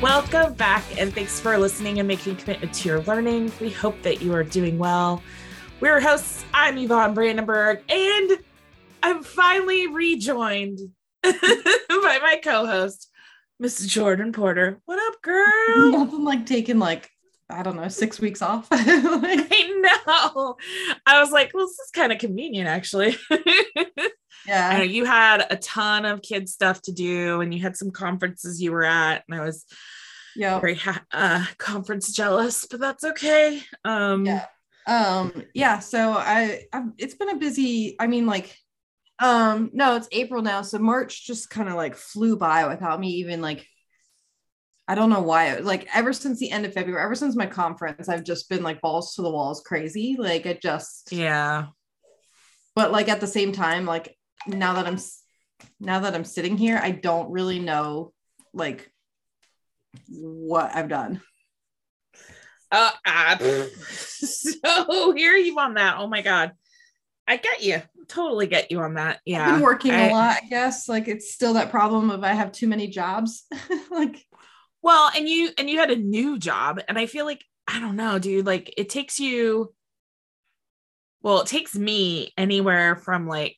Welcome back, and thanks for listening and making commitment to your learning. We hope that you are doing well. We're your hosts. I'm Yvonne Brandenburg, and I'm finally rejoined by my co-host, Miss Jordan Porter. What up, girl? Nothing like taking like I don't know six weeks off. like, I know. I was like, well, this is kind of convenient, actually. Yeah, I know you had a ton of kid stuff to do, and you had some conferences you were at, and I was yeah, very ha- uh, conference jealous, but that's okay. Um, yeah, um, yeah. So I, I've, it's been a busy. I mean, like, um, no, it's April now, so March just kind of like flew by without me even like. I don't know why. Like ever since the end of February, ever since my conference, I've just been like balls to the walls crazy. Like it just yeah. But like at the same time, like now that I'm now that I'm sitting here, I don't really know like what I've done. Uh, uh, so here you on that. Oh my god, I get you. Totally get you on that. Yeah, I've been working I- a lot, I guess. Like it's still that problem of I have too many jobs. like Well, and you and you had a new job, and I feel like I don't know, dude. Like it takes you. Well, it takes me anywhere from like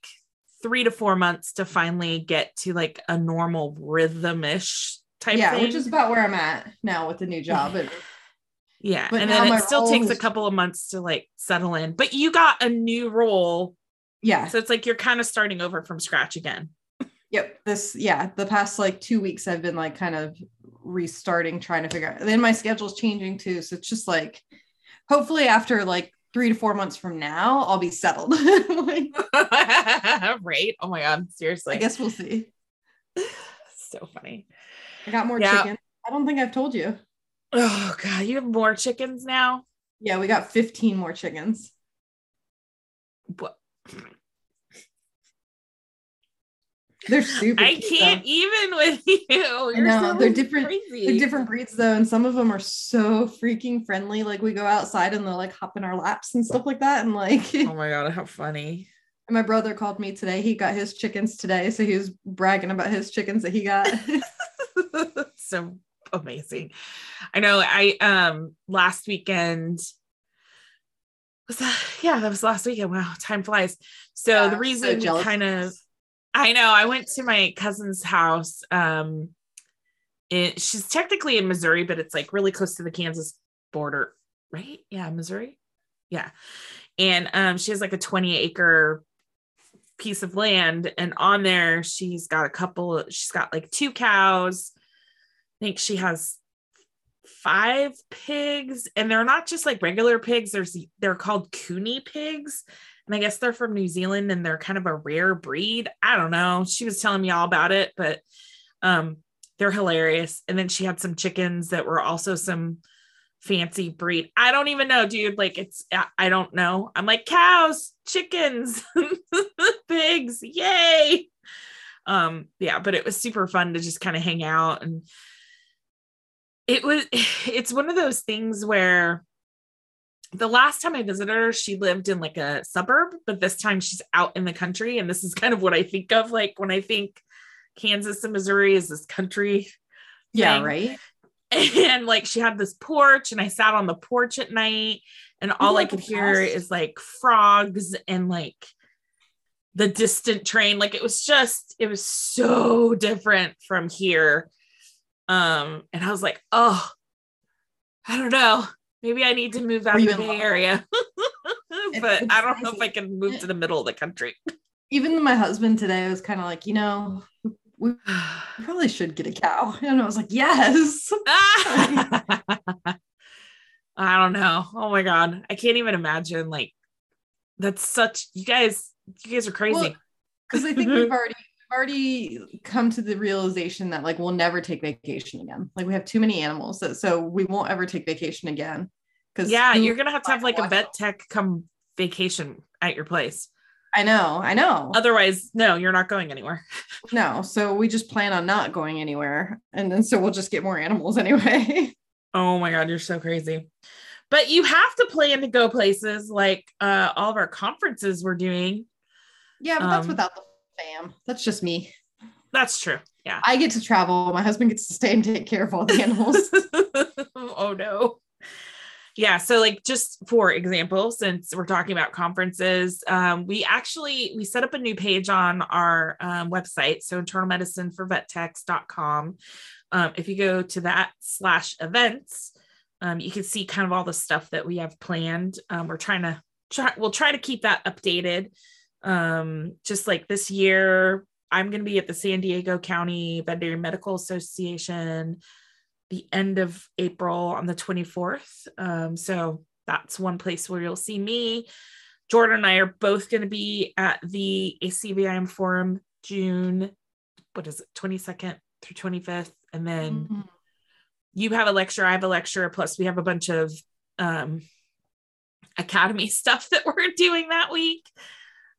three to four months to finally get to like a normal rhythm-ish type yeah, thing. which is about where I'm at now with the new job. But yeah, but and then it still takes a couple of months to like settle in. But you got a new role, yeah, so it's like you're kind of starting over from scratch again. yep. This yeah, the past like two weeks I've been like kind of restarting, trying to figure out. Then my schedule's changing too, so it's just like hopefully after like three to four months from now, I'll be settled. like, right? Oh my god, seriously. I guess we'll see. so funny. I got more Yeah. chicken. I don't think I've told you. Oh god, you have more chickens now. Yeah, we got 15 more chickens. What? They're super. I cute, can't though. even with you. You're know, so they're different- Crazy. They're different breeds though, and some of them are so freaking friendly. Like we go outside and they'll like hop in our laps and stuff like that. And like Oh my god, how funny. my brother called me today. He got his chickens today, so he was bragging about his chickens that he got. so amazing. I know I um last weekend was that yeah, that was last weekend. Wow, time flies. So Yeah, the so reason jealous kind of. I know I went to my cousin's house. Um it, she's technically in Missouri, but it's like really close to the Kansas border, right? Yeah, Missouri. Yeah. And um she has like a 20 acre piece of land and on there she's got a couple she's got like two cows. I think she has five pigs and they're not just like regular pigs there's they're called cooney pigs and i guess they're from new zealand and they're kind of a rare breed. I don't know. She was telling me all about it but um they're hilarious. And then she had some chickens that were also some fancy breed. I don't even know dude. Like it's i I don't know. I'm like cows chickens pigs yay. Um yeah but it was super fun to just kind of hang out. And it was it's one of those things where the last time I visited her, she lived in like a suburb, but this time she's out in the country. And this is kind of what I think of like when I think Kansas and Missouri is this country. yeah, thing. right. And like she had this porch, and I sat on the porch at night, and all I could hear is like frogs and like the distant train. Like it was just, it was so different from here. Um, and I was like, oh, I don't know. Maybe I need to move out of the Bay? Area. but I don't know if. I can move to the middle of the country. Even my husband today was kind of like, you know, we probably should get a cow. And I was like, yes. I don't know. Oh my god. I can't even imagine like that's such you guys you guys are crazy. Because I think we've already already come to the realization that like we'll never take vacation again. Like we have too many animals that so we won't ever take vacation again. Because Yeah, you're gonna have to have like a vet tech come vacation at your place. I know, I know. Otherwise, no, you're not going anywhere. No, so we just plan on not going anywhere, and then so we'll just get more animals anyway. Oh my god, you're so crazy. But you have to plan to go places like uh all of our conferences we're doing. yeah, but that's Um, without the fam. That's just me. That's true. Yeah. I get to travel. My husband gets to stay and take care of all the animals. oh no. Yeah, so like just for example, since we're talking about conferences, um, we actually we set up a new page on our um, website, so internal medicine for vettechs.com. Um, if you go to that slash events, um, you can see kind of all the stuff that we have planned. Um, we're trying to try, we'll try to keep that updated. Um, just like this year, I'm going to be at the San Diego County Veterinary Medical Association the end of April on the 24th. Um, so that's one place where you'll see me. Jordan and I are both going to be at the ACVIM Forum June, what is it, 22nd through 25th. And then Mhm. you have a lecture, I have a lecture, plus we have a bunch of um, academy stuff that we're doing that week.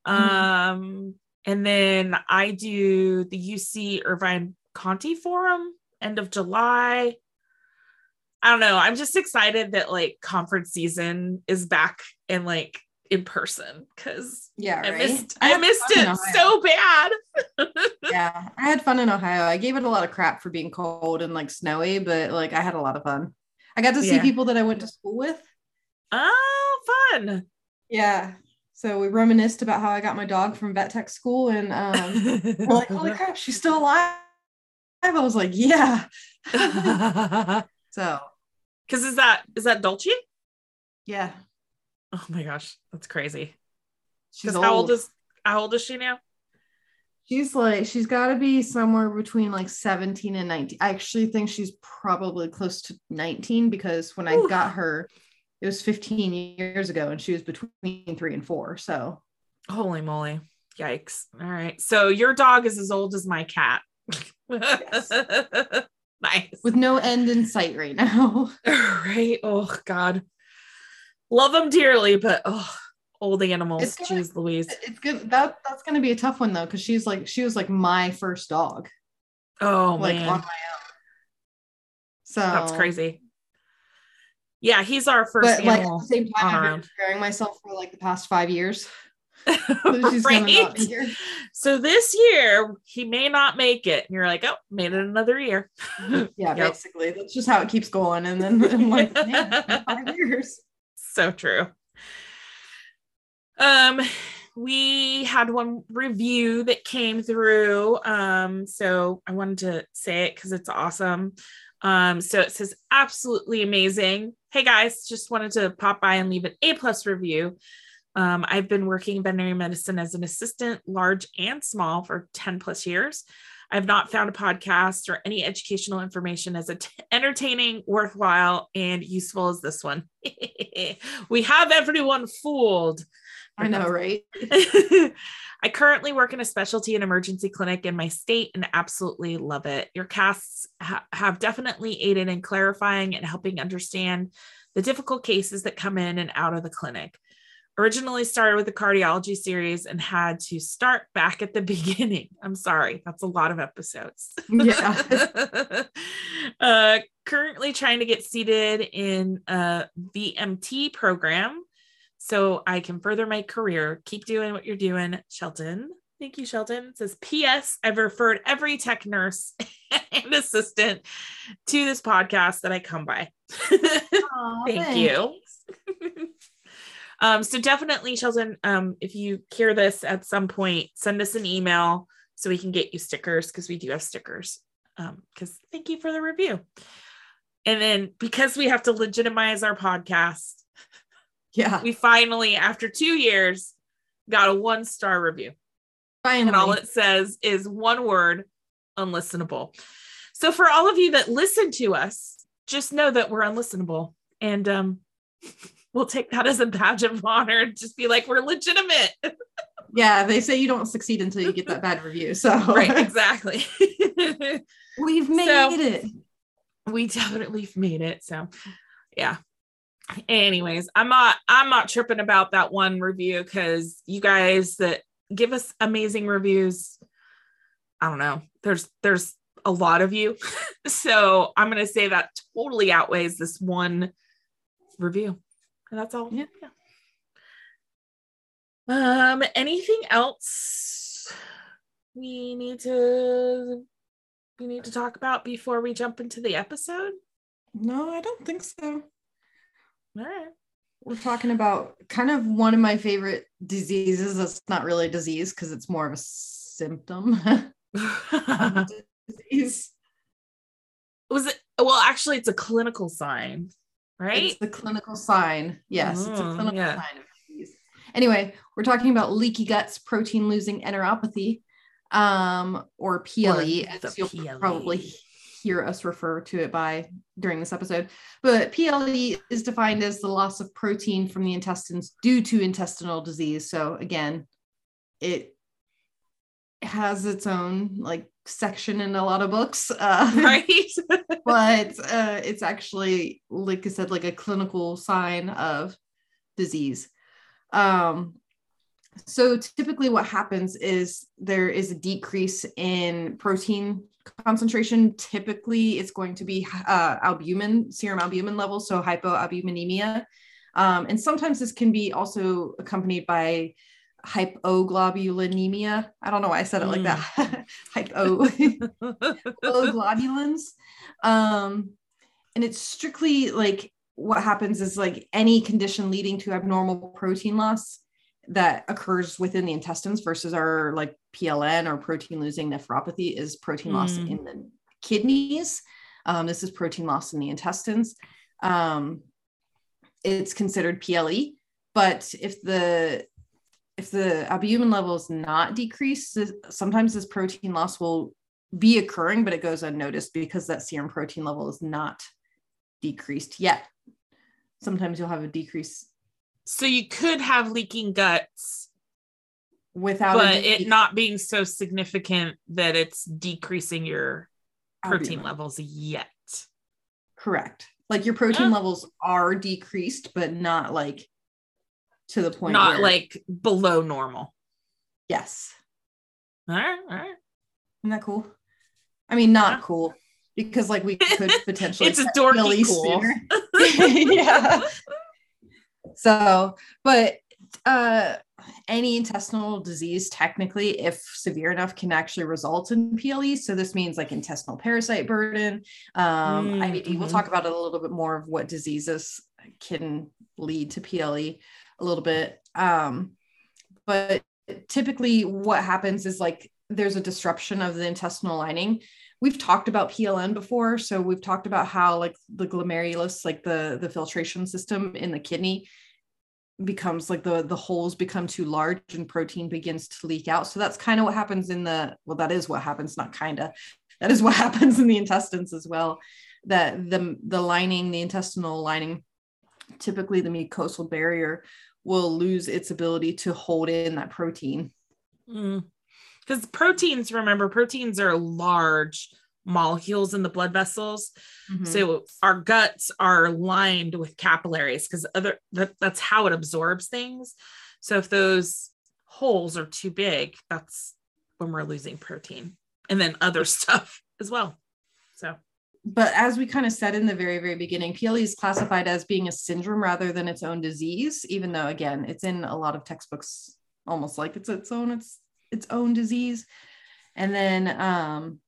Um, and then I do the UC Irvine Conti Forum end of July. I don't know. I'm just excited that like conference season is back and like in person because Yeah, I missed I, had missed it so bad. yeah, I had fun in Ohio. I gave it a lot of crap for being cold and like snowy, but like I had a lot of fun. I got to see Yeah. people that I went to school with. Oh, fun. Yeah. So we reminisced about how I got my dog from vet tech school and um we're like, holy crap, she's still alive. I was like, yeah. So Because is that is that Dolce? yeah, Oh my gosh, that's crazy. she's Because how old is how old is she now? she's like she's got to be somewhere between like 17 and 19 i actually think she's probably close to 19 because when i got her it was 15 years ago and she was between three and four so Holy moly. Yikes. All right. So your dog is as old as my cat. Yes. nice. with no end in sight right now right. Oh God. Love them dearly, but oh old animals. It's gonna- Jeez Louise. it's good that that's going to be a tough one though because she's like she was like my first dog Oh like man. on my own so That's crazy. Yeah, he's our first but like at the same time i've been preparing myself for like the past five years that she's gonna not right? So this year he may not make it. And you're like, oh, made it another year. Yeah, Yep. basically. That's just how it keeps going. And then I'm like, man, five years. so true. Um, we had one review that came through. Um, so I wanted to say it because it's awesome. Um, so it says absolutely amazing. Hey guys, just wanted to pop by and leave an A plus review. Um, I've been working in veterinary medicine as an assistant, large and small, for 10 plus years. I've not found a podcast or any educational information as ent- entertaining, worthwhile, and useful as this one. we have everyone fooled. I know, right? I currently work in a specialty and emergency clinic in my state and absolutely love it. Your casts ha- have definitely aided in clarifying and helping understand the difficult cases that come in and out of the clinic. Originally started with the cardiology series and had to start back at the beginning. I'm sorry, that's a lot of episodes. Yeah. uh, currently trying to get seated in a VMT program so I can further my career. Keep doing what you're doing, Shelton. Thank you, Shelton. It says, P.S. I've referred every tech nurse and assistant to this podcast that I come by. Thank you. Um, so definitely, Shelton, um, if you hear this at some point, send us an email so we can get you stickers because we do have stickers. Um, because thank you for the review. And then because we have to legitimize our podcast, Yeah, we finally, after two years, got a one star review. Finally. And all it says is one word unlistenable. So for all of you that listen to us, just know that we're unlistenable. And um, we'll take that as a badge of honor. Just be like, we're legitimate. Yeah, they say you don't succeed until you get that bad review. So right, exactly. we've made So- it. we definitely made it. So, yeah. anyways i'm not i'm not tripping about that one review because you guys that give us amazing reviews i don't know there's there's a lot of you so i'm going to say that totally outweighs this one review and that's all Yeah. yeah. um anything else we need to we need to talk about before we jump into the episode No, I don't think so. all right We're talking about kind of one of my favorite diseases. That's not really a disease because it's more of a symptom. disease. was it well actually it's a clinical sign right It's the clinical sign. Yes, it's a Oh, clinical yeah. sign of disease. Anyway, we're talking about leaky guts, protein losing enteropathy, um, or PLE, Or as you'll PLE. probably hear us refer to it by during this episode. But PLE is defined as the loss of protein from the intestines due to intestinal disease. So again, it has its own like section in a lot of books. Uh, right. but uh, it's actually like i said like a clinical sign of disease. Um, so typically what happens is there is a decrease in protein concentration. Typically it's going to be uh, albumin serum albumin levels so hypoalbuminemia. Um, and sometimes this can be also accompanied by hypoglobulinemia. I don't know why i said it like that hypo globulins. Um, and it's strictly like what happens is like any condition leading to abnormal protein loss that occurs within the intestines versus our like PLN or protein losing nephropathy is protein loss Mm. in the kidneys. Um, this is protein loss in the intestines. Um, it's considered PLE, but if the if the albumin level is not decreased, sometimes this protein loss will be occurring, but it goes unnoticed because that serum protein level is not decreased yet. Sometimes you'll have a decrease so you could have leaking guts without, but it not being so significant that it's decreasing your protein albumin. levels yet Correct. Like your protein Yeah. levels are decreased, but not like to the point. not where- like below normal yes. all right all right Isn't that cool? I mean, not Yeah. cool because like we could potentially It's catch dorky cool. yeah. So, but uh any intestinal disease technically if severe enough can actually result in PLE so this means like intestinal parasite burden um Mm, IBD we'll talk about it a little bit more of what diseases can lead to PLE a little bit. Um but typically what happens is like there's a disruption of the intestinal lining. We've talked about pln before so we've talked about how like the glomerulus like the the filtration system in the kidney becomes like the the holes become too large and protein begins to leak out. So that's kind of what happens in the well that is what happens not kind of that is what happens in the intestines as well that the the lining the intestinal lining typically the mucosal barrier will lose its ability to hold in that protein. Because proteins remember proteins are large molecules in the blood vessels. Mhm. so our guts are lined with capillaries because other that, that's how it absorbs things. So if those holes are too big that's when we're losing protein and then other stuff as well. So but as we kind of said in the very very beginning ple is classified as being a syndrome rather than its own disease even though again it's in a lot of textbooks almost like it's its own it's its own disease. And then um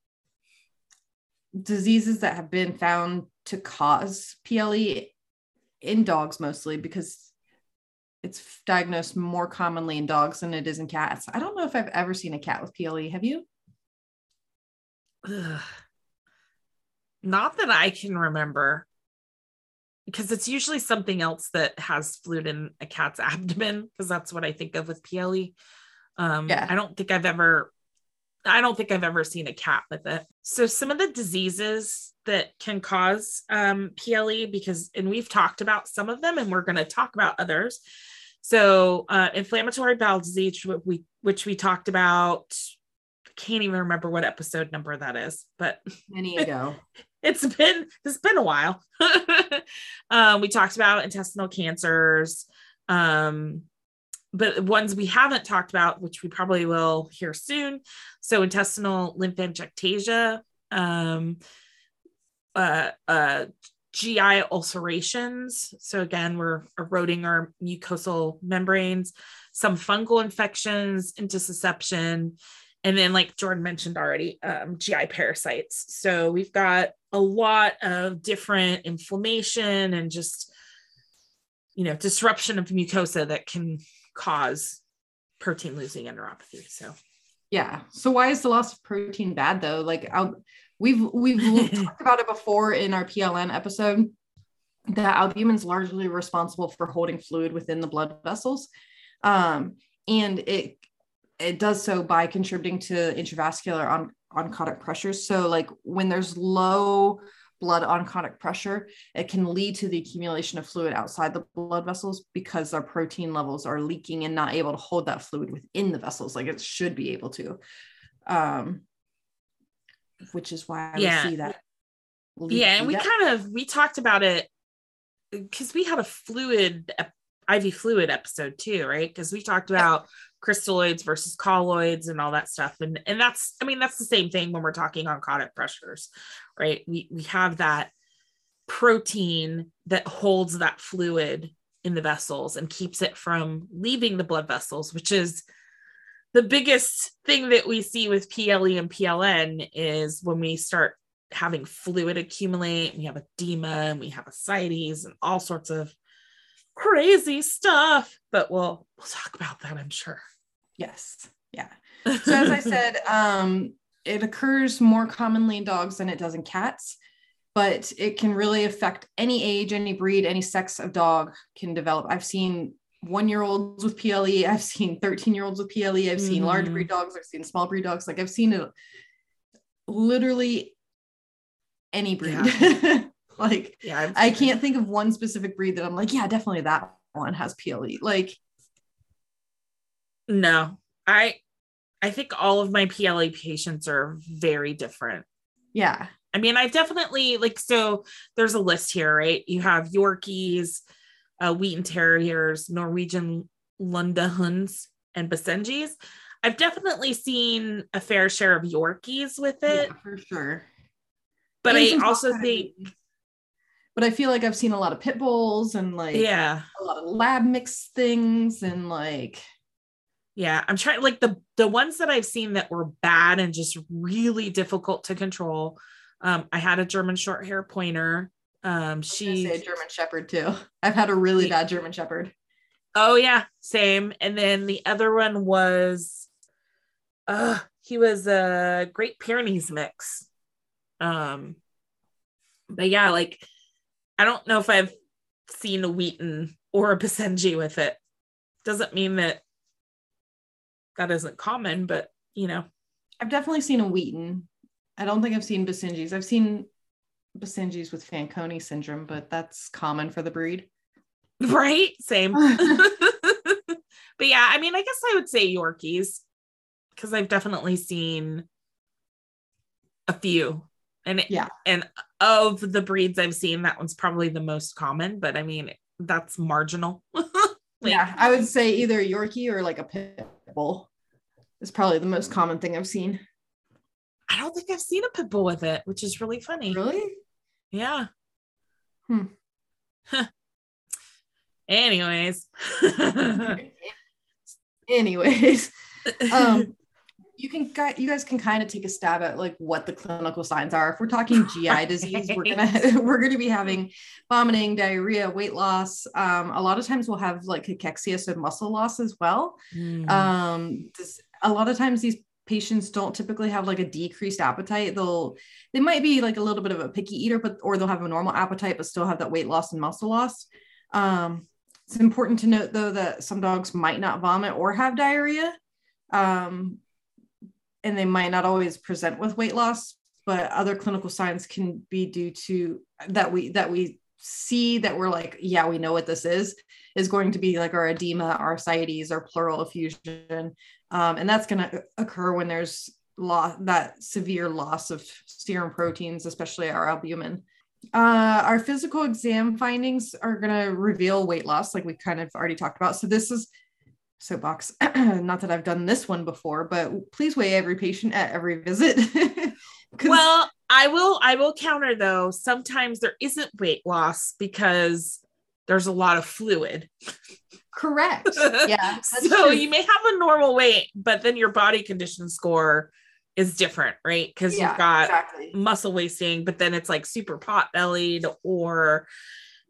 diseases that have been found to cause ple in dogs mostly because it's diagnosed more commonly in dogs than it is in cats. I don't know if i've ever seen a cat with ple have you? Ugh. Not that i can remember because it's usually something else that has fluid in a cat's abdomen because that's what i think of with ple um Yeah. i don't think i've ever i don't think i've ever seen a cat with it. So some of the diseases that can cause um, ple because and we've talked about some of them and we're going to talk about others. So uh, inflammatory bowel disease which we which we talked about. I can't even remember what episode number that is but many ago it's been it's been a while. um, we talked about intestinal cancers, um, but ones we haven't talked about, which we probably will hear soon. So intestinal lymphangiectasia, um, uh, uh, GI ulcerations. So again, we're eroding our mucosal membranes, some fungal infections, intussusception, and then like Jordan mentioned already, um, GI parasites. So we've got a lot of different inflammation and just you know disruption of mucosa that can cause protein losing enteropathy. So yeah. So why is the loss of protein bad though? Like I'll We've we've talked about it before in our PLN episode that albumin is largely responsible for holding fluid within the blood vessels, um, and it it does so by contributing to intravascular on oncotic pressures. So like when there's low blood oncotic pressure, it can lead to the accumulation of fluid outside the blood vessels because our protein levels are leaking and not able to hold that fluid within the vessels like it should be able to. Um, which is why I yeah. see that. Yeah, and we kind of we talked about it because we had a fluid IV fluid episode too, right? Because we talked about crystalloids versus colloids and all that stuff, and and that's I mean that's the same thing when we're talking oncotic pressures, right? We we have that protein that holds that fluid in the vessels and keeps it from leaving the blood vessels, which is the biggest thing that we see with PLE and PLN is when we start having fluid accumulate, we have edema and we have ascites and all sorts of crazy stuff. But we'll we'll talk about that, I'm sure. Yes. Yeah. So as I said, um, it occurs more commonly in dogs than it does in cats, but it can really affect any age, any breed, any sex of dog can develop. I've seen one year olds with PLE. I've seen 13 year olds with PLE. I've mm-hmm. seen large breed dogs. I've seen small breed dogs. Like I've seen it literally any breed. Yeah. like yeah, I can't think of one specific breed that I'm like, yeah, definitely that one has PLE. Like no, I I think all of my PLE patients are very different. Yeah. I mean, I've definitely like so there's a list here, right? You have Yorkies, uh, Wheaten Terriers, Norwegian Lundehunds, and Basenjis. I've definitely seen a fair share of Yorkies with it. Yeah, for sure. But I also think but I feel like I've seen a lot of pit bulls and like yeah, a lot of lab mix things and like yeah, I'm trying like the the ones that I've seen that were bad and just really difficult to control. Um, I had a German short hair pointer um, she a German Shepherd too. I've had a really bad German Shepherd. Oh yeah, same. And then the other one was, uh, he was a Great Pyrenees mix. Um, but yeah, like I don't know if I've seen a Wheaten or a Basenji with it. Doesn't mean that that isn't common, but you know, I've definitely seen a Wheaten. I don't think I've seen Basenjis. I've seen Basenjis with Fanconi syndrome, but that's common for the breed. Right? Same. but yeah, I mean, I guess I would say Yorkies because I've definitely seen a few. And yeah, and of the breeds I've seen, that one's probably the most common, but I mean, that's marginal. like, yeah, I would say either Yorkie or like a pit bull is probably the most common thing I've seen. I don't think I've seen a pit bull with it, which is really funny. Really? Yeah. Hmm. Anyways. Anyways. Um you can you guys can kind of take a stab at like what the clinical signs are. If we're talking GI disease, we're gonna we're gonna be having vomiting, diarrhea, weight loss. Um, a lot of times we'll have like cachexia, so muscle loss as well. Mm. Um, this, a lot of times these patients don't typically have like a decreased appetite they'll they might be like a little bit of a picky eater but or they'll have a normal appetite but still have that weight loss and muscle loss um, it's important to note though that some dogs might not vomit or have diarrhea um, and they might not always present with weight loss but other clinical signs can be due to that we that we see that we're like yeah we know what this is is going to be like our edema our ascites our pleural effusion um, and that's going to occur when there's loss that severe loss of serum proteins, especially our albumin. Uh, our physical exam findings are going to reveal weight loss, like we kind of already talked about. So this is soapbox. Not that I've done this one before, but please weigh every patient at every visit. well, I will. I will counter though. Sometimes there isn't weight loss because there's a lot of fluid. Correct. Yeah. so true. you may have a normal weight, but then your body condition score is different, right? Because yeah, you've got exactly. muscle wasting, but then it's like super pot bellied or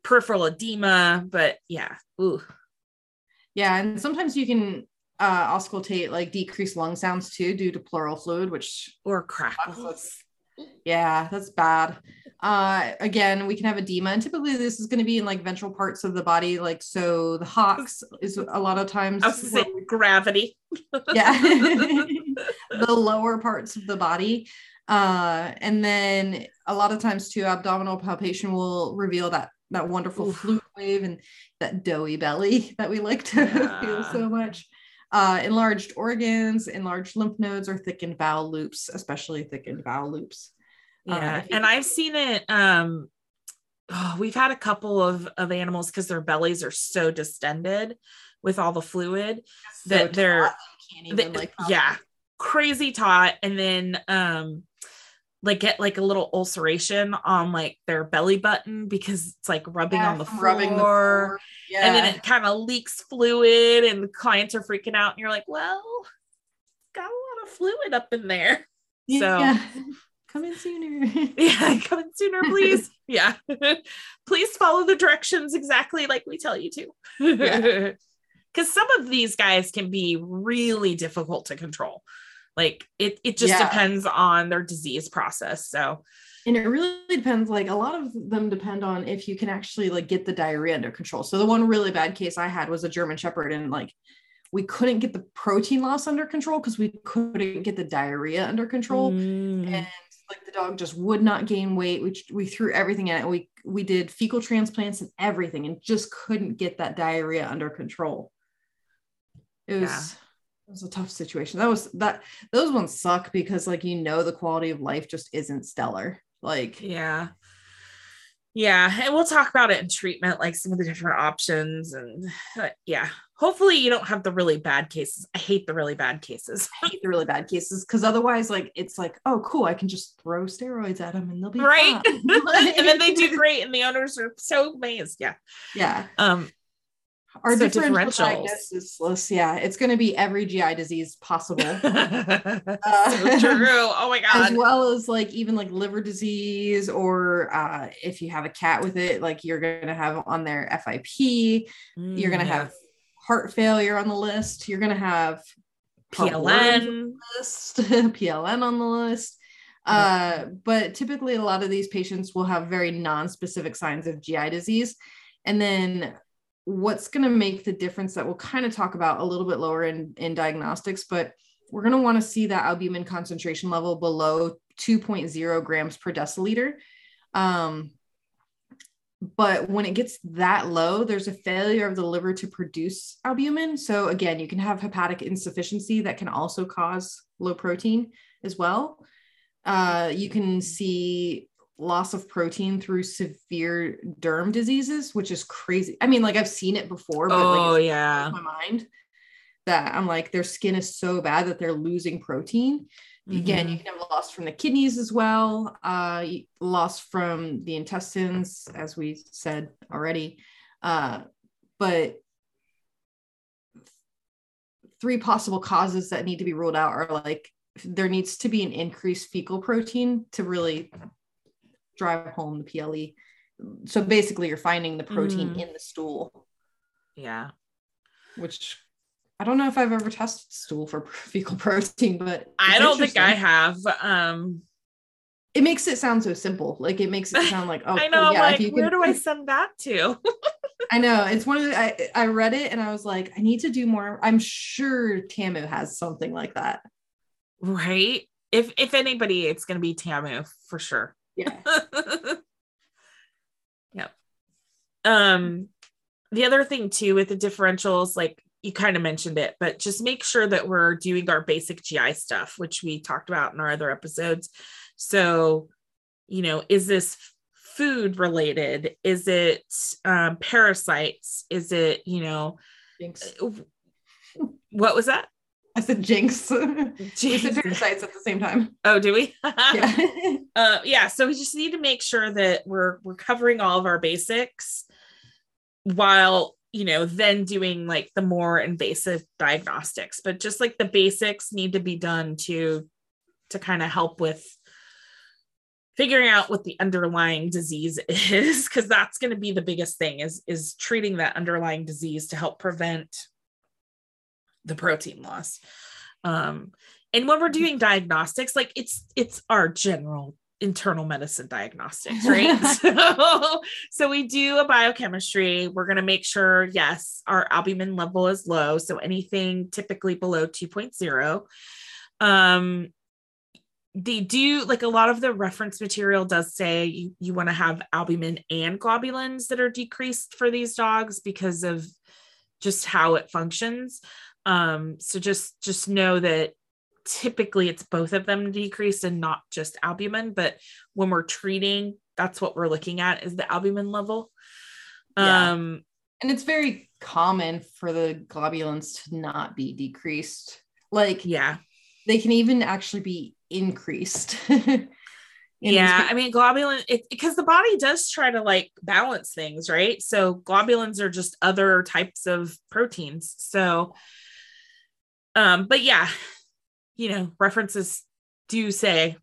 peripheral edema. But yeah, ooh. Yeah, and sometimes you can uh auscultate like decreased lung sounds too due to pleural fluid, which or crackles. Yeah, that's bad. Uh, again, we can have edema, and typically this is going to be in like ventral parts of the body, like so. The hocks is a lot of times gravity. yeah, the lower parts of the body, uh, and then a lot of times too, abdominal palpation will reveal that that wonderful Oof. fluid wave and that doughy belly that we like to yeah. feel so much. Uh, enlarged organs, enlarged lymph nodes, or thickened bowel loops, especially thickened bowel loops. Uh, yeah, uh, and I've seen it. Um, oh, we've had a couple of of animals because their bellies are so distended with all the fluid so that they're they, like yeah crazy taut, and then um like get like a little ulceration on like their belly button because it's like rubbing yeah, on the floor. Rubbing the floor. Yeah. And then it kind of leaks fluid and the clients are freaking out and you're like, well, got a lot of fluid up in there. Yeah. So come in sooner. yeah, come in sooner, please. yeah. please follow the directions exactly like we tell you to. yeah. Cuz some of these guys can be really difficult to control. Like it it just yeah. depends on their disease process. So and it really depends like a lot of them depend on if you can actually like get the diarrhea under control so the one really bad case i had was a german shepherd and like we couldn't get the protein loss under control because we couldn't get the diarrhea under control mm. and like the dog just would not gain weight we, we threw everything at it we we did fecal transplants and everything and just couldn't get that diarrhea under control it was. It was a tough situation that was that those ones suck because like you know the quality of life just isn't stellar like, yeah. Yeah. And we'll talk about it in treatment, like some of the different options. And uh, yeah, hopefully you don't have the really bad cases. I hate the really bad cases. I hate the really bad cases because otherwise, like, it's like, oh, cool, I can just throw steroids at them and they'll be right. and then they do great, and the owners are so amazed. Yeah. Yeah. Um, our so differential diagnosis yeah, it's going to be every GI disease possible. uh, so true. Oh my god. As well as like even like liver disease, or uh, if you have a cat with it, like you're going to have on their FIP. Mm, you're going to yeah. have heart failure on the list. You're going to have PLN list, PLN on the list. Uh, but typically, a lot of these patients will have very non-specific signs of GI disease, and then what's going to make the difference that we'll kind of talk about a little bit lower in, in diagnostics, but we're going to want to see that albumin concentration level below 2.0 grams per deciliter. Um, but when it gets that low, there's a failure of the liver to produce albumin. So again, you can have hepatic insufficiency that can also cause low protein as well. Uh, you can see loss of protein through severe derm diseases, which is crazy. I mean, like I've seen it before, but oh like, yeah, my mind that I'm like their skin is so bad that they're losing protein. Mm-hmm. Again, you can have loss from the kidneys as well, uh, loss from the intestines, as we said already. Uh, but three possible causes that need to be ruled out are like there needs to be an increased fecal protein to really drive home the PLE. So basically, you're finding the protein mm. in the stool. Yeah. Which I don't know if I've ever tested stool for fecal protein, but I don't think I have. Um, it makes it sound so simple. Like it makes it sound like, oh, I know. yeah, like, where can... do I send that to? I know it's one of the. I I read it and I was like, I need to do more. I'm sure TAMU has something like that. Right. If if anybody, it's going to be TAMU for sure. Yeah. yep. Um, the other thing too with the differentials, like you kind of mentioned it, but just make sure that we're doing our basic GI stuff, which we talked about in our other episodes. So, you know, is this food related? Is it um, parasites? Is it, you know, Jinx. what was that? I said jinx. we said parasites at the same time. Oh, do we? Yeah. uh, yeah. So we just need to make sure that we're we're covering all of our basics while you know then doing like the more invasive diagnostics. But just like the basics need to be done to to kind of help with figuring out what the underlying disease is because that's going to be the biggest thing is is treating that underlying disease to help prevent the protein loss. Um and when we're doing diagnostics like it's it's our general internal medicine diagnostics right? So, so we do a biochemistry. We're going to make sure yes our albumin level is low so anything typically below 2.0 um they do like a lot of the reference material does say you, you want to have albumin and globulins that are decreased for these dogs because of just how it functions um so just just know that typically it's both of them decreased and not just albumin but when we're treating that's what we're looking at is the albumin level Yeah. um and it's very common for the globulins to not be decreased. Like yeah they can even actually be increased. In yeah i mean globulin because the body does try to like balance things right so globulins are just other types of proteins so um but yeah you know references do say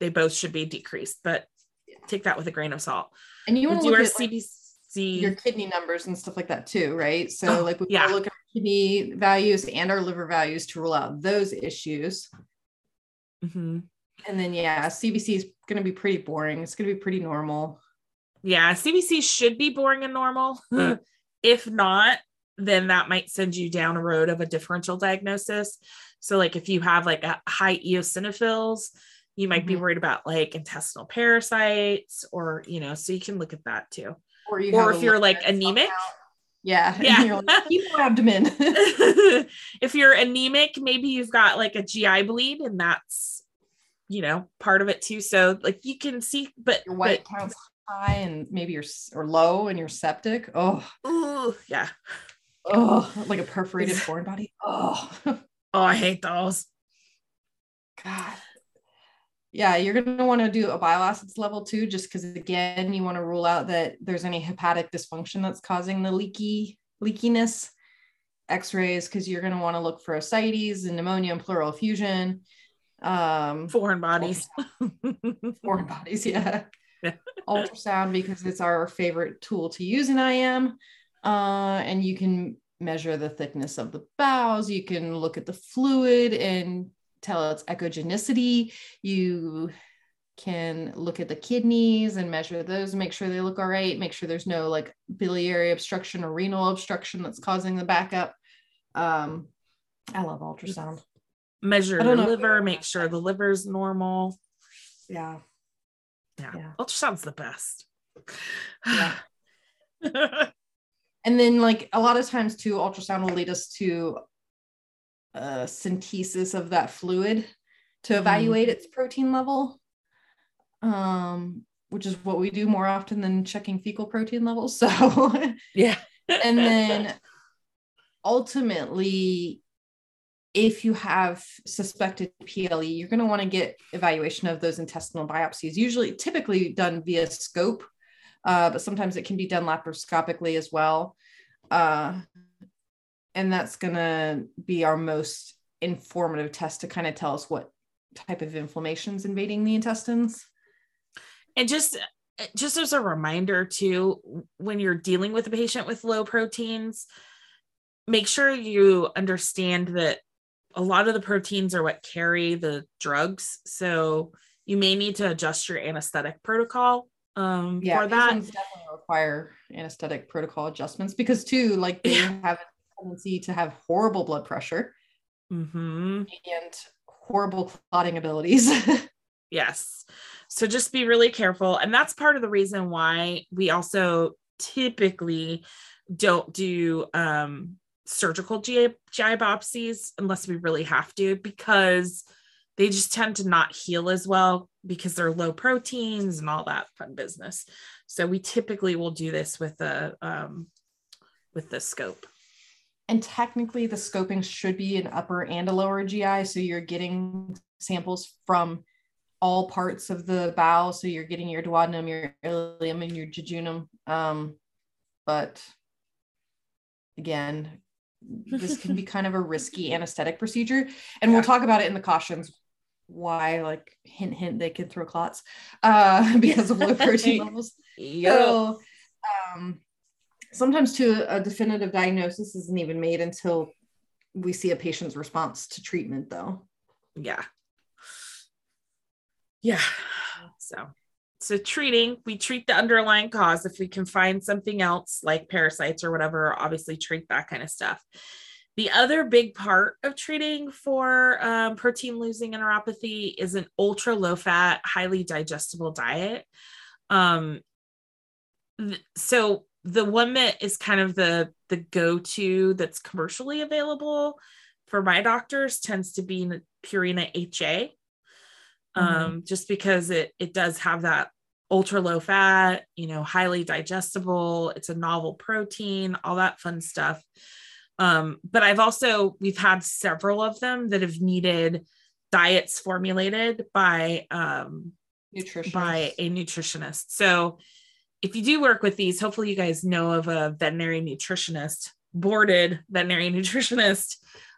they both should be decreased but take that with a grain of salt and you want to look at like, your kidney numbers and stuff like that too, right? So Oh, like we yeah. look at our kidney values and our liver values to rule out those issues. Mhm. And then yeah, CBC is going to be pretty boring. It's going to be pretty normal. yeah cbc should be boring and normal if not then that might send you down a road of a differential diagnosis so like if you have like a high eosinophils you might be Mhm. worried about like intestinal parasites or you know so you can look at that too Or you Or if you're, like, anemic. Yeah. Yeah. Like, abdomen. if you're anemic maybe you've got like a gi bleed and that's you know part of it too so like you can see but, your white but counts high and maybe you're or low and you're septic. Oh, ooh, yeah oh, like a perforated foreign body. Oh, oh i hate those God. Yeah, you're going to want to do a bile acids level too, just because again, you want to rule out that there's any hepatic dysfunction that's causing the leaky leakiness. X-rays, because you're going to want to look for ascites and pneumonia and pleural effusion. Um, foreign bodies foreign bodies, yeah. Yeah. Ultrasound because it's our favorite tool to use in IM. Uh, and you can measure the thickness of the bowels. You can look at the fluid and tell its echogenicity. You can look at the kidneys and measure those, make sure they look all right, make sure there's no like biliary obstruction or renal obstruction that's causing the backup. Um, I love ultrasound. measure your liver make sure the liver's normal Yeah. yeah, Yeah. ultrasound's the best Yeah. and then like a lot of times too ultrasound will lead us to a centesis of that fluid to Mhm. evaluate its protein level um which is what we do more often than checking fecal protein levels so yeah and then ultimately if you have suspected ple you're going to want to get evaluation of those intestinal biopsies usually typically done via scope uh, but sometimes it can be done laparoscopically as well. Uh, and that's going to be our most informative test to kind of tell us what type of inflammation is invading the intestines. And just just as a reminder too when you're dealing with a patient with low proteins make sure you understand that a lot of the proteins are what carry the drugs. So you may need to adjust your anesthetic protocol um, yeah for these that definitely require anesthetic protocol adjustments because too like they Yeah. have a tendency to have horrible blood pressure mm-hmm. and horrible clotting abilities Yes. So just be really careful. And that's part of the reason why we also typically don't do um surgical GI, GI biopsies unless we really have to because they just tend to not heal as well because they're low proteins and all that fun business. So we typically will do this with a um, with the scope. And technically, the scoping should be an upper and a lower GI, so you're getting samples from all parts of the bowel. So you're getting your duodenum, your ileum, and your jejunum. Um, but again, this can be kind of a risky anesthetic procedure, and we'll talk about it in the cautions why like hint hint they can throw clots uh because of low protein levels yep. so um sometimes too a definitive diagnosis isn't even made until we see a patient's response to treatment though. Yeah. Yeah. So so treating we treat the underlying cause. If we can find something else like parasites or whatever obviously treat that kind of stuff the other big part of treating for um, protein losing enteropathy is an ultra low fat, highly digestible diet. Um, th- so the one that is kind of the the go to that's commercially available for my doctors tends to be Purina HA, um, mm-hmm. just because it it does have that ultra low fat, you know, highly digestible. It's a novel protein, all that fun stuff. Um, but I've also we've had several of them that have needed diets formulated by um by a nutritionist. So if you do work with these, hopefully you guys know of a veterinary nutritionist, boarded veterinary nutritionist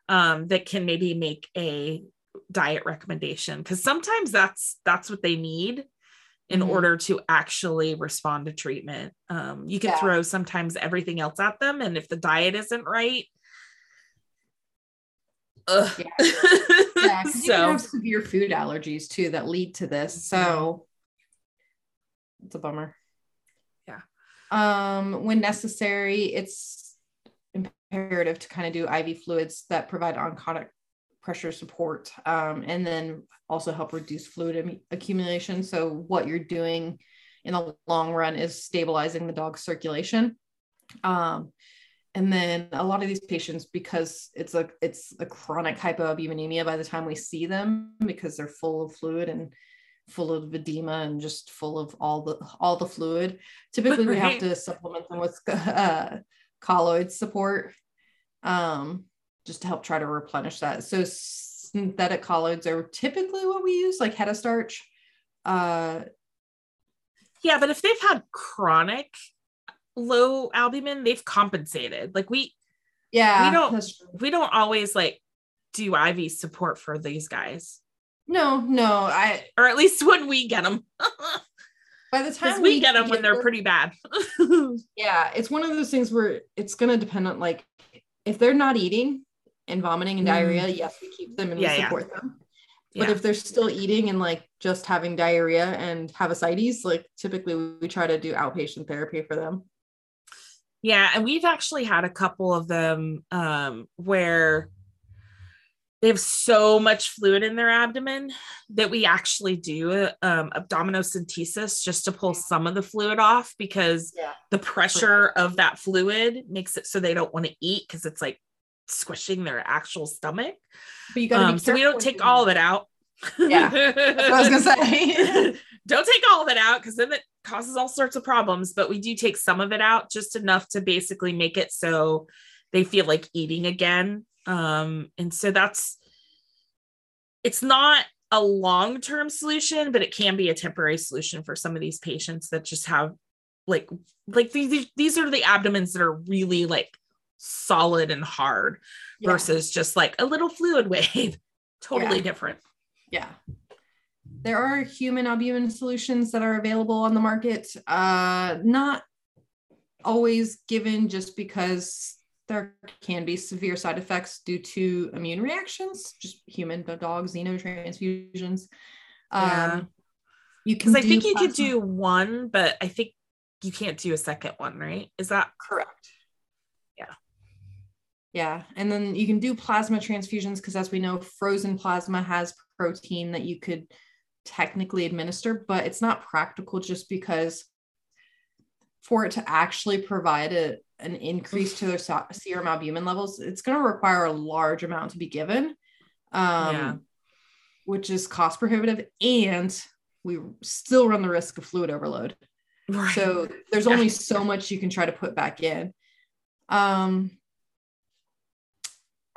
um, that can maybe make a diet recommendation because sometimes that's that's what they need in mm-hmm. order to actually respond to treatment. Um, you can yeah. throw sometimes everything else at them, and if the diet isn't right, ugh. yeah, yeah so you have severe food allergies too that lead to this. So it's a bummer. Yeah. Um, when necessary, it's imperative to kind of do IV fluids that provide oncotic pressure support um, and then also help reduce fluid accumulation. So, what you're doing in the long run is stabilizing the dog's circulation. Um, and then a lot of these patients, because it's a it's a chronic hypoalbuminemia by the time we see them, because they're full of fluid and full of edema and just full of all the all the fluid. Typically, we have to supplement them with uh, colloid support um, just to help try to replenish that. So synthetic colloids are typically what we use, like hetastarch. Uh, yeah, but if they've had chronic low albumin, they've compensated. Like we, yeah, we don't we don't always like do IV support for these guys. No, no, I or at least when we get them. By the time we, we get them get when they're them, pretty bad. yeah, it's one of those things where it's going to depend on like if they're not eating and vomiting and mm. diarrhea, yes, we keep them and yeah, we support yeah. them. But yeah. if they're still eating and like just having diarrhea and have ascites, like typically we try to do outpatient therapy for them. Yeah, and we've actually had a couple of them um, where they have so much fluid in their abdomen that we actually do um, abdominocentesis just to pull some of the fluid off because yeah. the pressure of that fluid makes it so they don't want to eat because it's like squishing their actual stomach. But you um, so we don't take all of it out. Yeah, I was gonna say. don't take all of it out because then it causes all sorts of problems. But we do take some of it out, just enough to basically make it so they feel like eating again. Um, and so that's it's not a long-term solution, but it can be a temporary solution for some of these patients that just have like like these these are the abdomens that are really like solid and hard yeah. versus just like a little fluid wave. totally yeah. different. Yeah. There are human albumin solutions that are available on the market. Uh, not always given just because there can be severe side effects due to immune reactions, just human dog xenotransfusions. Yeah. Um, you can. I think you plasma. could do one, but I think you can't do a second one, right? Is that correct? Yeah. And then you can do plasma transfusions because, as we know, frozen plasma has protein that you could technically administer, but it's not practical just because for it to actually provide a, an increase to their serum albumin levels, it's going to require a large amount to be given, um, yeah. which is cost prohibitive. And we still run the risk of fluid overload. Right. So there's only so much you can try to put back in. Um,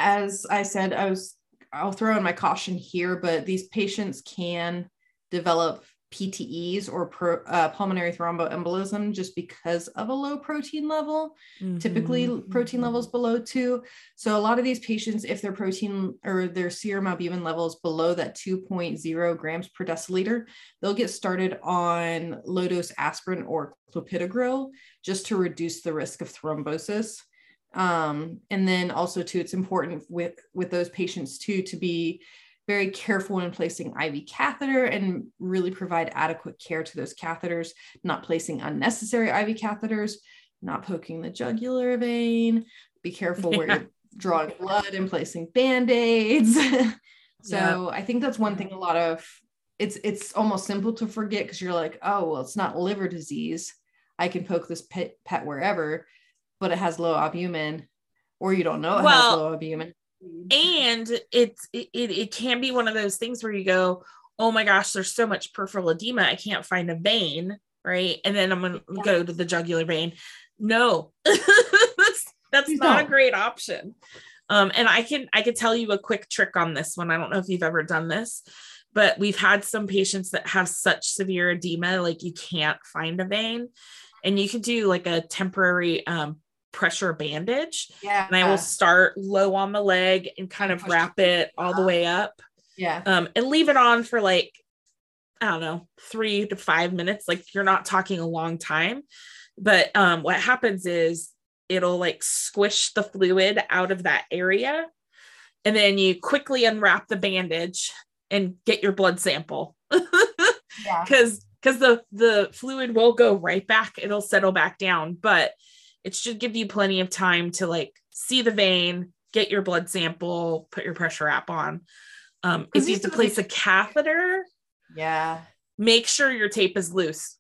as I said, I was I'll throw in my caution here, but these patients can develop PTEs or pro, uh, pulmonary thromboembolism just because of a low protein level. Mm-hmm. Typically, protein levels below two. So, a lot of these patients, if their protein or their serum albumin levels below that 2.0 grams per deciliter, they'll get started on low dose aspirin or clopidogrel just to reduce the risk of thrombosis. Um, and then also, too, it's important with with those patients too to be very careful when placing IV catheter and really provide adequate care to those catheters, not placing unnecessary IV catheters, not poking the jugular vein. Be careful where you're drawing blood and placing band-aids. so yeah. I think that's one thing a lot of it's it's almost simple to forget because you're like, oh well, it's not liver disease. I can poke this pet, pet wherever, but it has low albumin, or you don't know it well, has low albumin. and it's it, it can be one of those things where you go oh my gosh there's so much peripheral edema i can't find a vein right? And then i'm gonna yeah. go to the jugular vein. No. That's, that's not a great option. Um, and i can i can tell you a quick trick on this one. I don't know if you've ever done this but we've had some patients that have such severe edema like you can't find a vein. And you can do like a temporary um, pressure bandage. Yeah. And I will start low on the leg and kind of wrap it all the way up. Yeah. Um, and leave it on for like, I don't know, three to five minutes. Like you're not talking a long time. But um, what happens is it'll like squish the fluid out of that area. And then you quickly unwrap the bandage and get your blood sample. yeah. Cause because the the fluid will go right back it'll settle back down but it should give you plenty of time to like see the vein, get your blood sample, put your pressure wrap on. Um, if you have to place a catheter, yeah, make sure your tape is loose.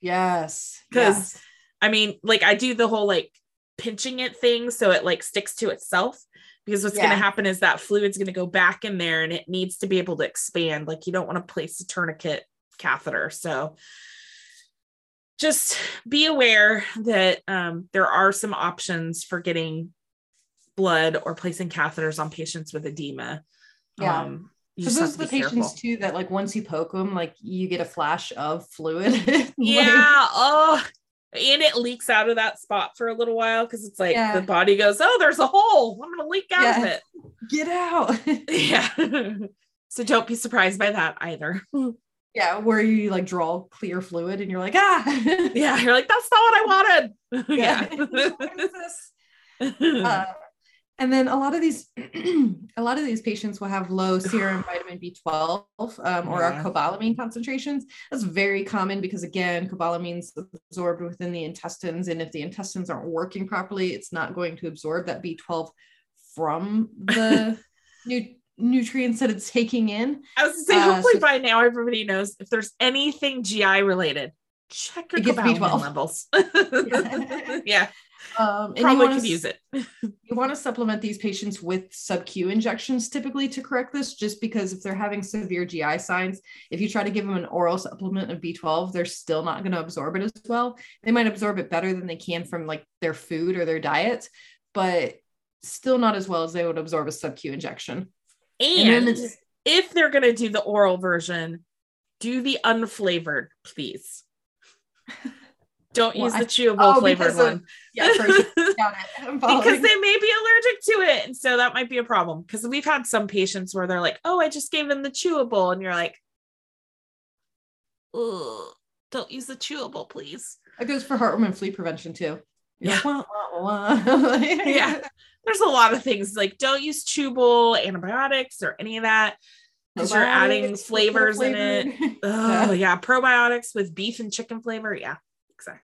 Yes. Because yes. I mean, like I do the whole like pinching it thing so it like sticks to itself. Because what's yeah. going to happen is that fluid's going to go back in there and it needs to be able to expand. Like you don't want to place a tourniquet catheter. So just be aware that um, there are some options for getting blood or placing catheters on patients with edema. Yeah. Um, so those are the patients careful. too that like once you poke them, like you get a flash of fluid. yeah. oh, and it leaks out of that spot for a little while because it's like yeah. the body goes, oh, there's a hole. I'm gonna leak out yeah. of it. Get out. yeah. so don't be surprised by that either. Yeah, where you like draw clear fluid and you're like, ah, yeah, you're like, that's not what I wanted. yeah. uh, and then a lot of these, a lot of these patients will have low serum vitamin B12 um, or yeah. cobalamin concentrations. That's very common because again, cobalamin is absorbed within the intestines, and if the intestines aren't working properly, it's not going to absorb that B12 from the new nutrients that it's taking in. I was say, uh, hopefully so by now everybody knows if there's anything GI related, check your B12 levels. yeah. Um, and Probably you could use it. you want to supplement these patients with sub-Q injections typically to correct this, just because if they're having severe GI signs, if you try to give them an oral supplement of B12, they're still not going to absorb it as well. They might absorb it better than they can from like their food or their diet, but still not as well as they would absorb a sub-Q injection. And, and if they're going to do the oral version, do the unflavored, please. Don't well, use the chewable oh, flavored one. Of, yeah, because they may be allergic to it. And so that might be a problem. Because we've had some patients where they're like, oh, I just gave them the chewable. And you're like, don't use the chewable, please. It goes for heartworm and flea prevention too. Yeah. Wah, wah, wah. yeah there's a lot of things like don't use chewable antibiotics or any of that because you're adding flavors in it. Oh yeah. yeah, probiotics with beef and chicken flavor. Yeah, exactly.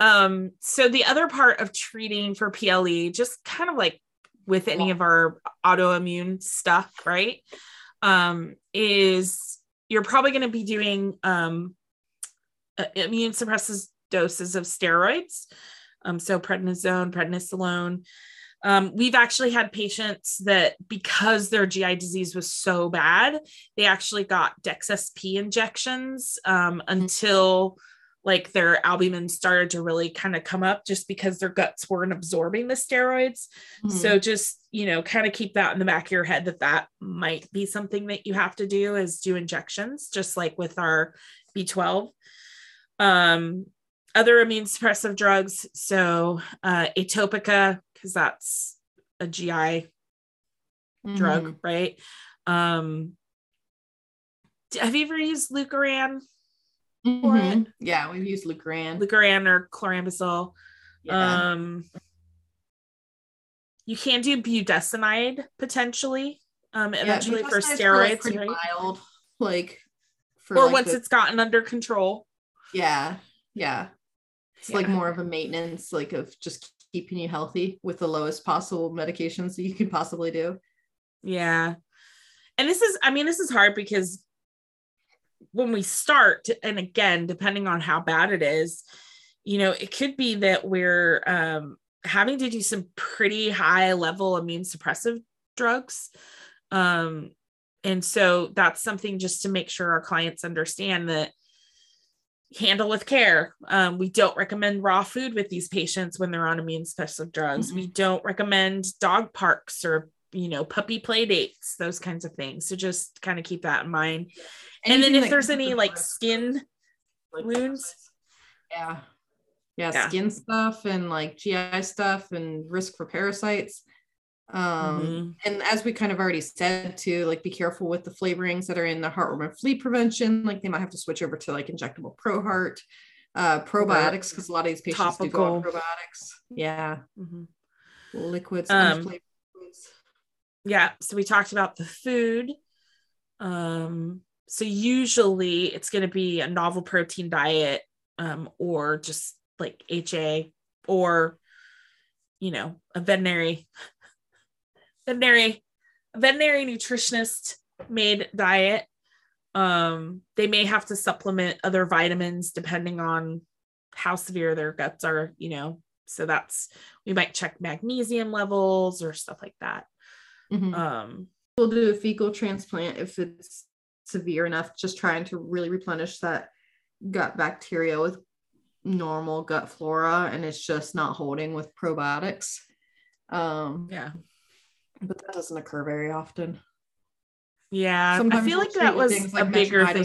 Um, so the other part of treating for PLE, just kind of like with any of our autoimmune stuff, right? Um, is you're probably going to be doing um, uh, immune suppressive doses of steroids Um, so prednisone, prednisolone. Um, we've actually had patients that because their GI disease was so bad, they actually got Dex SP injections um, until like their albumin started to really kind of come up just because their guts weren't absorbing the steroids. Mm-hmm. So just, you know, kind of keep that in the back of your head that that might be something that you have to do is do injections, just like with our B12. Um, other immune suppressive drugs. So uh, atopica, because that's a GI mm-hmm. drug, right? Um, have you ever used Leukeran? Mm-hmm. Yeah, we've used Leukeran. Leukeran or chlorambucil. Yeah. Um, you can do budesonide potentially. Um, eventually yeah, for steroids, like right? Mild, like or like once the... it's gotten under control. Yeah, yeah. It's yeah. like more of a maintenance, like of just keeping you healthy with the lowest possible medications that you can possibly do. Yeah. And this is, I mean, this is hard because when we start, and again, depending on how bad it is, you know, it could be that we're um, having to do some pretty high level immune suppressive drugs. Um, and so that's something just to make sure our clients understand that handle with care. Um, we don't recommend raw food with these patients when they're on immune suppressive drugs. Mm-hmm. We don't recommend dog parks or you know puppy play dates, those kinds of things. So just kind of keep that in mind and then if there's any like skin like wounds yeah. yeah. yeah skin stuff and like gi stuff and risk for parasites um mm-hmm. and as we kind of already said to like be careful with the flavorings that are in the heartworm and flea prevention like they might have to switch over to like injectable ProHeart uh probiotics because a lot of these patients Topical. do go on probiotics yeah mm-hmm. liquids um, liquids yeah so we talked about the food um so usually it's going to be a novel protein diet um, or just like HA or, you know, a veterinary, veterinary, veterinary nutritionist made diet. Um, they may have to supplement other vitamins depending on how severe their guts are, you know. So that's we might check magnesium levels or stuff like that. Mm-hmm. Um, we'll do a fecal transplant if it's severe enough, just trying to really replenish that gut bacteria with normal gut flora and it's just not holding with probiotics. Um, yeah. But that doesn't occur very often. Yeah. Sometimes I feel like that was like a bigger thing.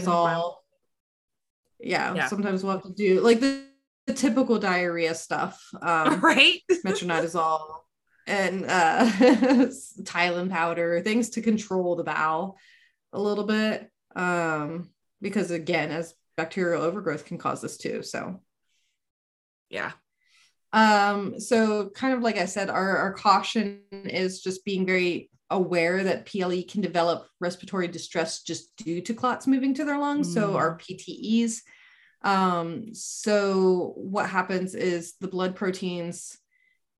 Yeah, yeah, Sometimes we'll have to do like the, the typical diarrhea stuff. Um, right. metronidazole and uh, Tylan powder, things to control the bowel a little bit um, because again, as bacterial overgrowth can cause this too. So, yeah. Um, so kind of like I said, our, our caution is just being very aware that PLE can develop respiratory distress just due to clots moving to their lungs. Mm. So our PTEs. Um, so what happens is the blood proteins,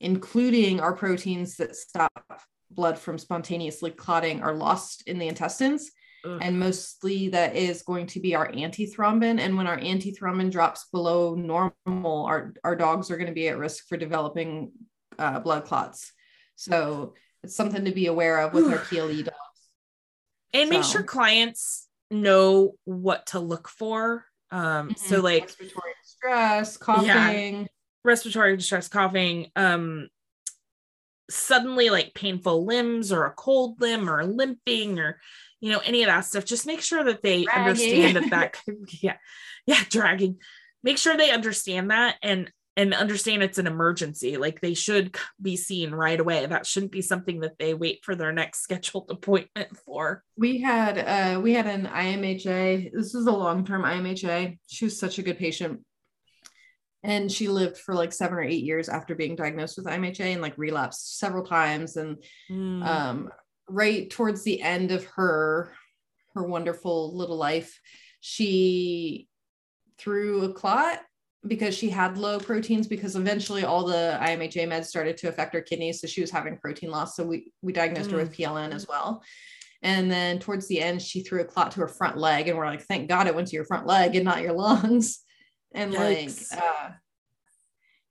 including our proteins that stop blood from spontaneously clotting, are lost in the intestines. Ugh. and mostly that is going to be our antithrombin. And when our antithrombin drops below normal, our, our dogs are going to be at risk for developing uh, blood clots. So it's something to be aware of with our PLE dogs. And so. make sure clients know what to look for. Um, mm-hmm. So like respiratory distress, coughing, yeah, respiratory distress, coughing, um, suddenly like painful limbs or a cold limb or limping or you know, any of that stuff, just make sure that they dragging. understand that that yeah, yeah, dragging. Make sure they understand that and and understand it's an emergency. Like they should be seen right away. That shouldn't be something that they wait for their next scheduled appointment for. We had uh we had an IMHA. This is a long-term IMHA. She was such a good patient. And she lived for like seven or eight years after being diagnosed with IMHA and like relapsed several times. And mm. um right towards the end of her her wonderful little life she threw a clot because she had low proteins because eventually all the IMHA meds started to affect her kidneys so she was having protein loss so we we diagnosed mm. her with mm. PLN as well and then towards the end she threw a clot to her front leg and we're like thank god it went to your front leg and not your lungs and Yikes. like uh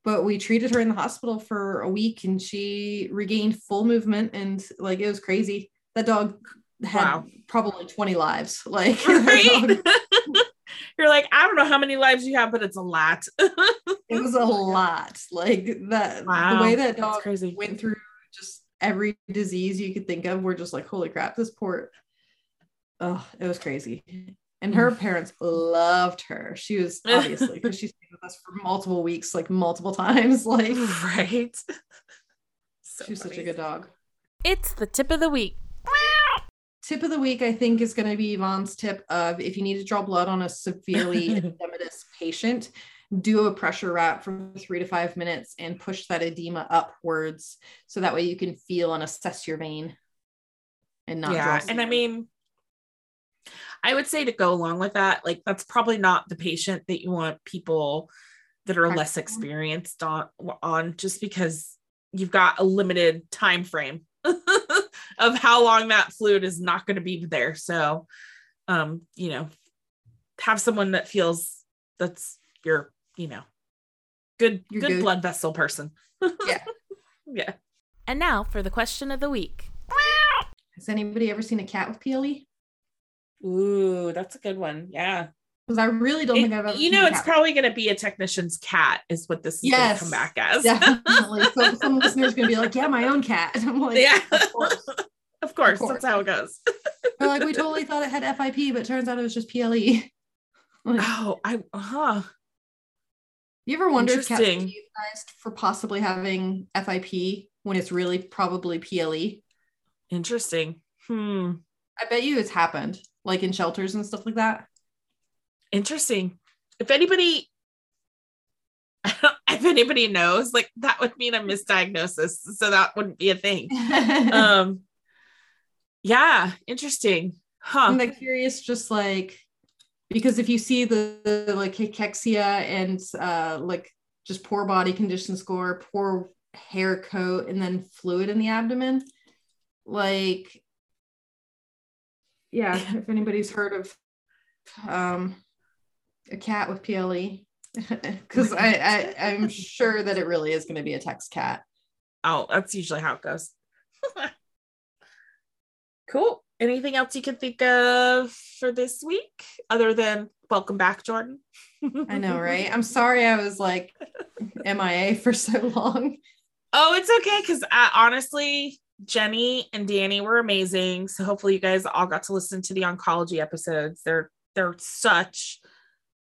but we treated her in the hospital for a week and she regained full movement and like it was crazy. That dog had Wow. probably 20 lives. Like Right? You're like, I don't know how many lives you have, but it's a lot. it was a lot. Like that Wow, the way that dog went through just every disease you could think of. We're just like, holy crap, this poor. Oh, it was crazy. And mm. her parents loved her. She was obviously because she stayed with us for multiple weeks, like multiple times. Like right. So she was such a good dog. It's the tip of the week. Tip of the week, I think, is going to be Yvonne's tip of if you need to draw blood on a severely edematous patient, do a pressure wrap for three to five minutes and push that edema upwards so that way you can feel and assess your vein and not yeah draw and i mean i would say to go along with that like that's probably not the patient that you want people that are less experienced on on just because you've got a limited time frame of how long that fluid is not going to be there so um you know have someone that feels that's your you know good Your good go- blood vessel person Yeah. yeah And now for the question of the week. Has anybody ever seen a cat with PLE? Ooh that's a good one yeah Because I really don't It- think I've ever you know, it's probably going to be a technician's cat, is what this is going to come back as. definitely. so some listeners gonna be like, "Yeah, my own cat." I'm like, yeah, of course. of course, course. that's how it goes. They're like, we totally thought it had FIP, but turns out it was just PLE. Like, Oh, I, huh. you ever wonder if cats Interesting. euthanized for possibly having FIP when it's really probably PLE? Interesting. Hmm. I bet you it's happened, like in shelters and stuff like that. Interesting. If anybody, if anybody knows, like that would mean a misdiagnosis. So that wouldn't be a thing. Um, yeah, interesting. Huh. I'm like curious, just like because if you see the, the like cachexia and uh like just poor body condition score, poor hair coat, and then fluid in the abdomen, like yeah, if anybody's heard of um a cat with PLE. Because I, I I'm sure that it really is going to be a text cat. Oh, that's usually how it goes. cool. Anything else you can think of for this week other than welcome back, Jordan? I know, right? I'm sorry I was like MIA for so long. Oh, it's okay because I, honestly, Jenny and Danny were amazing. So hopefully, you guys all got to listen to the oncology episodes. They're they're such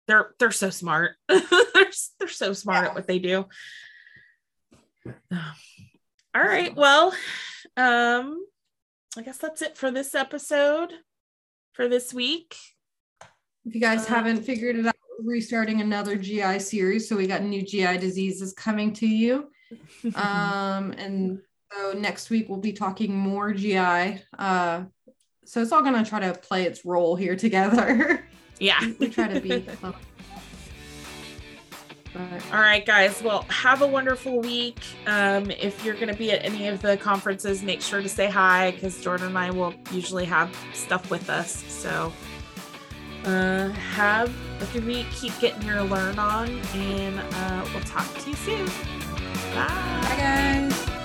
they're they're so smart. they're they're so smart Yeah. at what they do. All right. Well, um, I guess that's it for this episode for this week. If you guys Uh, haven't figured it out, restarting another GI series. So we got new GI diseases coming to you. Um, and so next week we'll be talking more GI. Uh, so it's all gonna try to play its role here together. yeah. we, we try to be. But, All right, guys. Well, have a wonderful week. Um, if you're going to be at any of the conferences, make sure to say hi because Jordan and I will usually have stuff with us. So uh, have a good week. Keep getting your learn on, and uh, we'll talk to you soon. Bye. bye guys.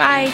Bye.